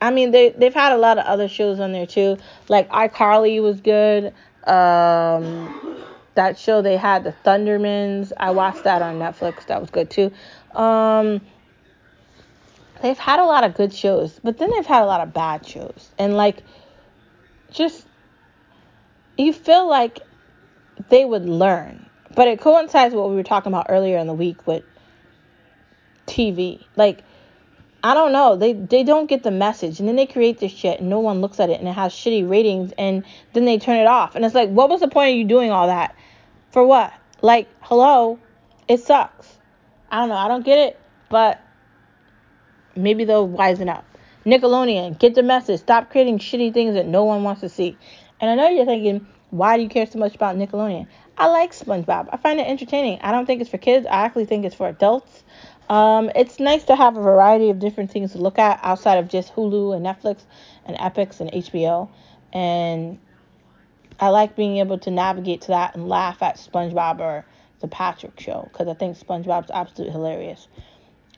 [SPEAKER 1] I mean, they they've had a lot of other shows on there too. Like iCarly was good. Um, that show they had the Thundermans. I watched that on Netflix. That was good too. Um, they've had a lot of good shows, but then they've had a lot of bad shows. And like, just you feel like they would learn, but it coincides with what we were talking about earlier in the week with TV. Like I don't know. They they don't get the message, and then they create this shit, and no one looks at it, and it has shitty ratings, and then they turn it off, and it's like, what was the point of you doing all that? For what? Like, hello, it sucks. I don't know. I don't get it, but maybe they'll wisen up. Nickelodeon, get the message. Stop creating shitty things that no one wants to see. And I know you're thinking, why do you care so much about Nickelodeon? I like SpongeBob. I find it entertaining. I don't think it's for kids. I actually think it's for adults. Um, it's nice to have a variety of different things to look at outside of just Hulu and Netflix and Epix and HBO. And I like being able to navigate to that and laugh at SpongeBob or the Patrick Show because I think SpongeBob's absolutely hilarious.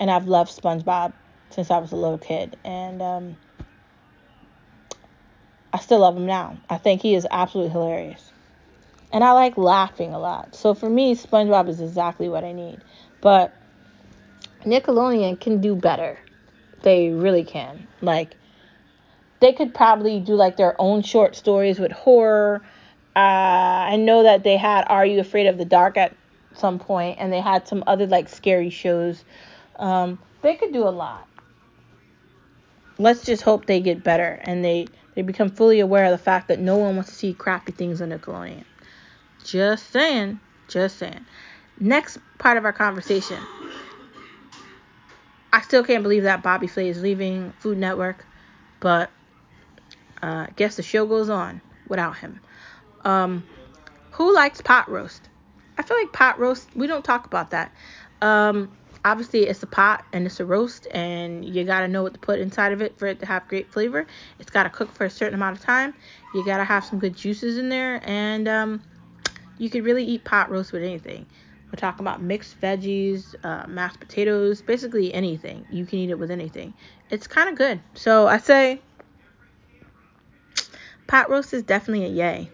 [SPEAKER 1] And I've loved SpongeBob since I was a little kid. And um, I still love him now. I think he is absolutely hilarious. And I like laughing a lot. So for me, SpongeBob is exactly what I need. But Nickelodeon can do better. They really can. Like, they could probably do like their own short stories with horror. Uh, I know that they had Are You Afraid of the Dark at some point, and they had some other like scary shows. Um, they could do a lot. Let's just hope they get better and they they become fully aware of the fact that no one wants to see crappy things on Nickelodeon. Just saying. Just saying. Next part of our conversation. I still can't believe that Bobby Flay is leaving Food Network, but uh, I guess the show goes on without him. Um, who likes pot roast? I feel like pot roast, we don't talk about that. Um, obviously, it's a pot and it's a roast, and you got to know what to put inside of it for it to have great flavor. It's got to cook for a certain amount of time. You got to have some good juices in there, and um, you could really eat pot roast with anything. We're talking about mixed veggies, uh, mashed potatoes, basically anything. You can eat it with anything. It's kind of good. So I say pot roast is definitely a yay.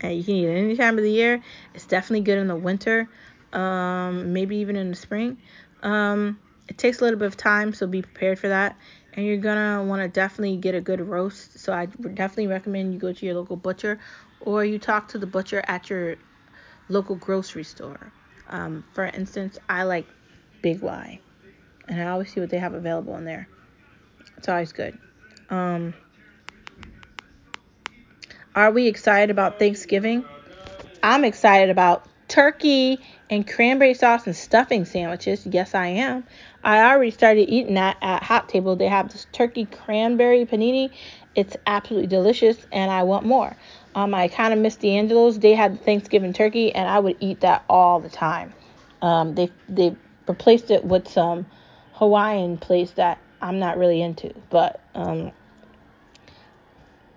[SPEAKER 1] And you can eat it any time of the year. It's definitely good in the winter, um, maybe even in the spring. Um, it takes a little bit of time, so be prepared for that. And you're gonna want to definitely get a good roast. So I would definitely recommend you go to your local butcher or you talk to the butcher at your local grocery store. Um, for instance, I like Big Y, and I always see what they have available in there. It's always good. Um, are we excited about Thanksgiving? I'm excited about turkey and cranberry sauce and stuffing sandwiches. Yes, I am. I already started eating that at Hot Table. They have this turkey cranberry panini. It's absolutely delicious, and I want more. Um, I kind of miss D'Angelo's. They had the Thanksgiving turkey, and I would eat that all the time. Um, they they replaced it with some Hawaiian place that I'm not really into, but um,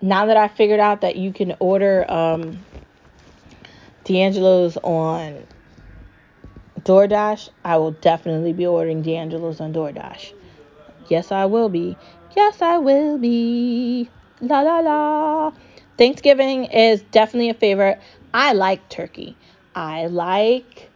[SPEAKER 1] now that I figured out that you can order um, D'Angelo's on DoorDash, I will definitely be ordering D'Angelo's on DoorDash. Yes, I will be. Yes, I will be. La la la. Thanksgiving is definitely a favorite. I like turkey. I like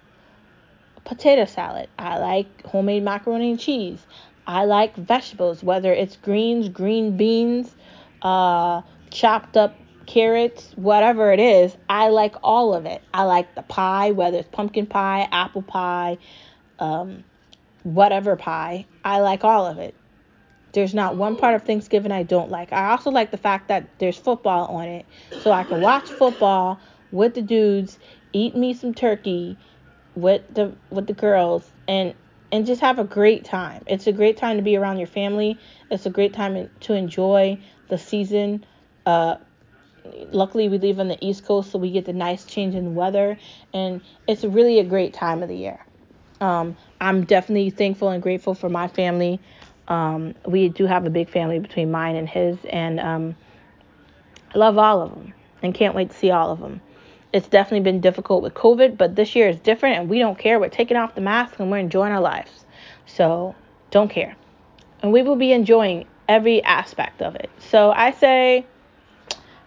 [SPEAKER 1] potato salad. I like homemade macaroni and cheese. I like vegetables, whether it's greens, green beans, uh, chopped up carrots, whatever it is. I like all of it. I like the pie, whether it's pumpkin pie, apple pie, um, whatever pie. I like all of it. There's not one part of Thanksgiving I don't like. I also like the fact that there's football on it, so I can watch football with the dudes, eat me some turkey with the with the girls, and and just have a great time. It's a great time to be around your family. It's a great time to enjoy the season. Uh, luckily we live on the east coast so we get the nice change in weather and it's really a great time of the year um, i'm definitely thankful and grateful for my family um, we do have a big family between mine and his, and um, I love all of them and can't wait to see all of them. It's definitely been difficult with COVID, but this year is different, and we don't care. We're taking off the mask and we're enjoying our lives. So don't care. And we will be enjoying every aspect of it. So I say,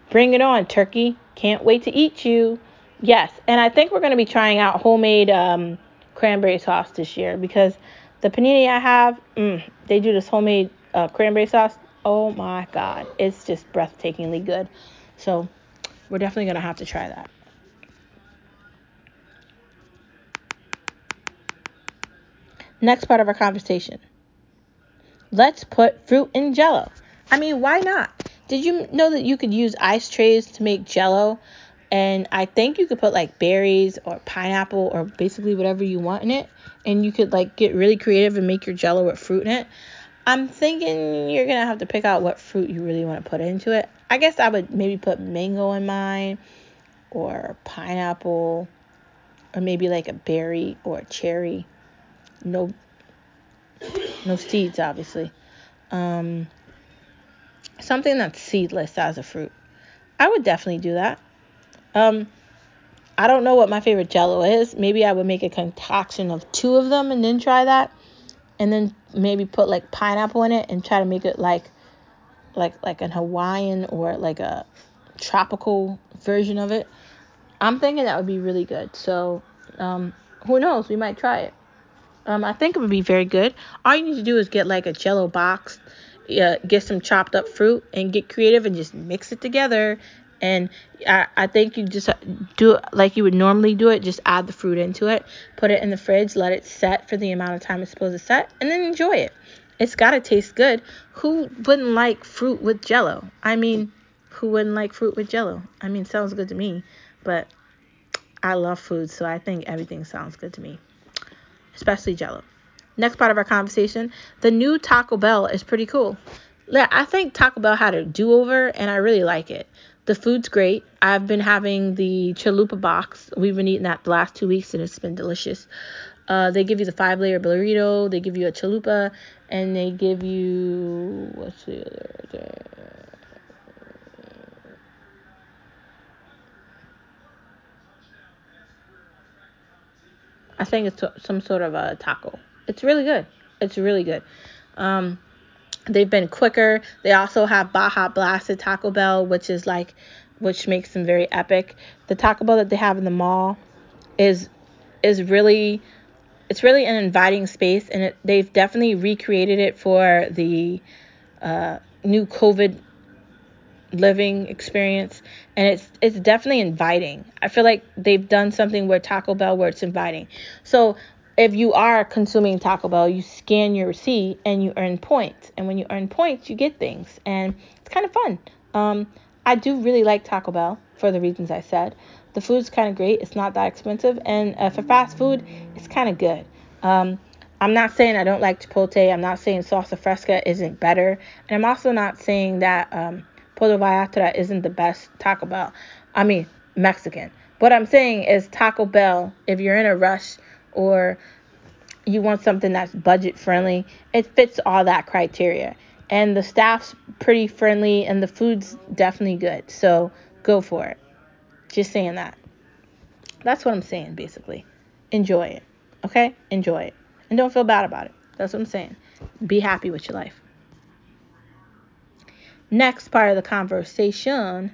[SPEAKER 1] bring it on, turkey. Can't wait to eat you. Yes, and I think we're going to be trying out homemade um, cranberry sauce this year because the panini I have, mm, they do this homemade uh, cranberry sauce. Oh my god, it's just breathtakingly good. So we're definitely gonna have to try that. Next part of our conversation. Let's put fruit in jello. I mean, why not? Did you know that you could use ice trays to make jello? And I think you could put like berries or pineapple or basically whatever you want in it. And you could like get really creative and make your jello with fruit in it. I'm thinking you're gonna have to pick out what fruit you really want to put into it. I guess I would maybe put mango in mine or pineapple or maybe like a berry or a cherry. No No seeds, obviously. Um, something that's seedless as a fruit. I would definitely do that. Um, I don't know what my favorite jello is. Maybe I would make a concoction of two of them and then try that. And then maybe put like pineapple in it and try to make it like like like an Hawaiian or like a tropical version of it. I'm thinking that would be really good. So um, who knows? We might try it. Um, I think it would be very good. All you need to do is get like a jello box, uh, get some chopped up fruit, and get creative and just mix it together. And I, I think you just do it like you would normally do it. Just add the fruit into it, put it in the fridge, let it set for the amount of time it's supposed to set, and then enjoy it. It's got to taste good. Who wouldn't like fruit with jello? I mean, who wouldn't like fruit with jello? I mean, sounds good to me, but I love food, so I think everything sounds good to me, especially jello. Next part of our conversation the new Taco Bell is pretty cool. I think Taco Bell had a do over, and I really like it. The food's great. I've been having the chalupa box. We've been eating that the last two weeks, and it's been delicious. Uh, they give you the five layer burrito, they give you a chalupa, and they give you what's the other I think it's some sort of a taco. It's really good. It's really good. Um, they've been quicker. They also have Baja Blasted Taco Bell, which is like, which makes them very epic. The Taco Bell that they have in the mall is is really it's really an inviting space, and it, they've definitely recreated it for the uh, new COVID living experience, and it's it's definitely inviting. I feel like they've done something where Taco Bell where it's inviting. So if you are consuming Taco Bell, you scan your receipt and you earn points, and when you earn points, you get things, and it's kind of fun. Um, I do really like Taco Bell for the reasons I said. The food's kind of great. It's not that expensive, and uh, for fast food, it's kind of good. Um, I'm not saying I don't like Chipotle. I'm not saying salsa fresca isn't better, and I'm also not saying that um, Puerto Vallarta isn't the best Taco Bell. I mean Mexican. What I'm saying is Taco Bell. If you're in a rush or you want something that's budget friendly, it fits all that criteria. And the staff's pretty friendly, and the food's definitely good. So go for it. Just saying that. That's what I'm saying, basically. Enjoy it. Okay? Enjoy it. And don't feel bad about it. That's what I'm saying. Be happy with your life. Next part of the conversation.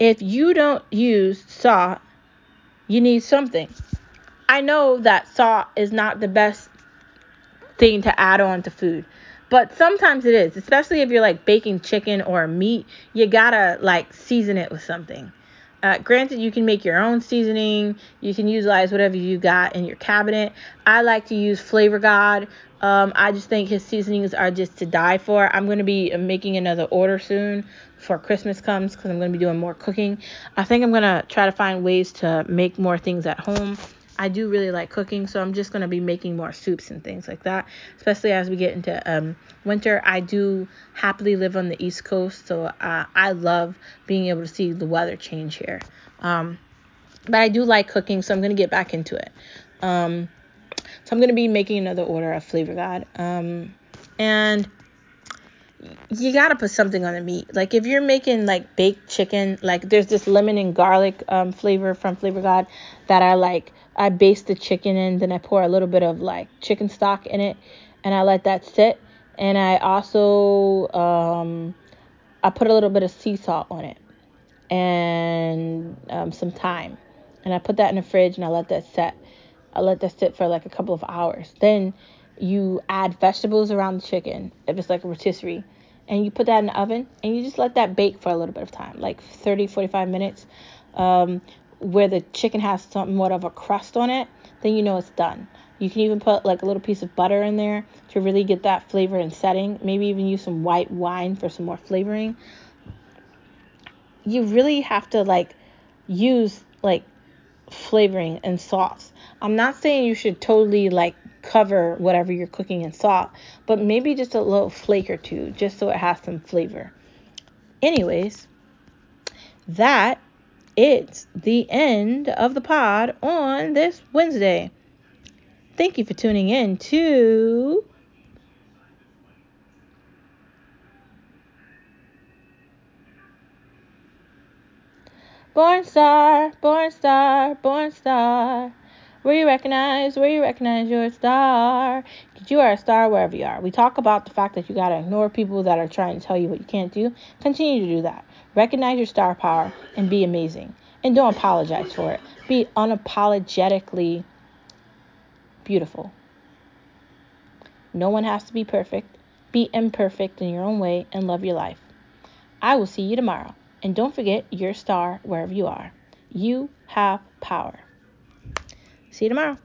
[SPEAKER 1] If you don't use salt, you need something. I know that salt is not the best thing to add on to food. But sometimes it is, especially if you're like baking chicken or meat, you gotta like season it with something. Uh, granted, you can make your own seasoning. You can utilize whatever you got in your cabinet. I like to use Flavor God. Um, I just think his seasonings are just to die for. I'm going to be making another order soon before Christmas comes because I'm going to be doing more cooking. I think I'm going to try to find ways to make more things at home. I do really like cooking, so I'm just going to be making more soups and things like that, especially as we get into um, winter. I do happily live on the East Coast, so uh, I love being able to see the weather change here. Um, but I do like cooking, so I'm going to get back into it. Um, so I'm going to be making another order of Flavor God. Um, and you gotta put something on the meat. Like if you're making like baked chicken, like there's this lemon and garlic um, flavor from Flavor God that I like. I baste the chicken in, then I pour a little bit of like chicken stock in it, and I let that sit. And I also um, I put a little bit of sea salt on it and um, some thyme, and I put that in the fridge and I let that set. I let that sit for like a couple of hours. Then you add vegetables around the chicken if it's like a rotisserie and you put that in the oven and you just let that bake for a little bit of time like 30 45 minutes um, where the chicken has somewhat of a crust on it then you know it's done. You can even put like a little piece of butter in there to really get that flavor and setting maybe even use some white wine for some more flavoring. You really have to like use like flavoring and sauce i'm not saying you should totally like cover whatever you're cooking in salt, but maybe just a little flake or two, just so it has some flavor. Anyways, that it's the end of the pod on this Wednesday. Thank you for tuning in to Born star, born star, born star. Where you recognize, where you recognize you're a star. Because you are a star wherever you are. We talk about the fact that you gotta ignore people that are trying to tell you what you can't do. Continue to do that. Recognize your star power and be amazing. And don't apologize for it. Be unapologetically beautiful. No one has to be perfect. Be imperfect in your own way and love your life. I will see you tomorrow. And don't forget your star wherever you are. You have power. See you tomorrow.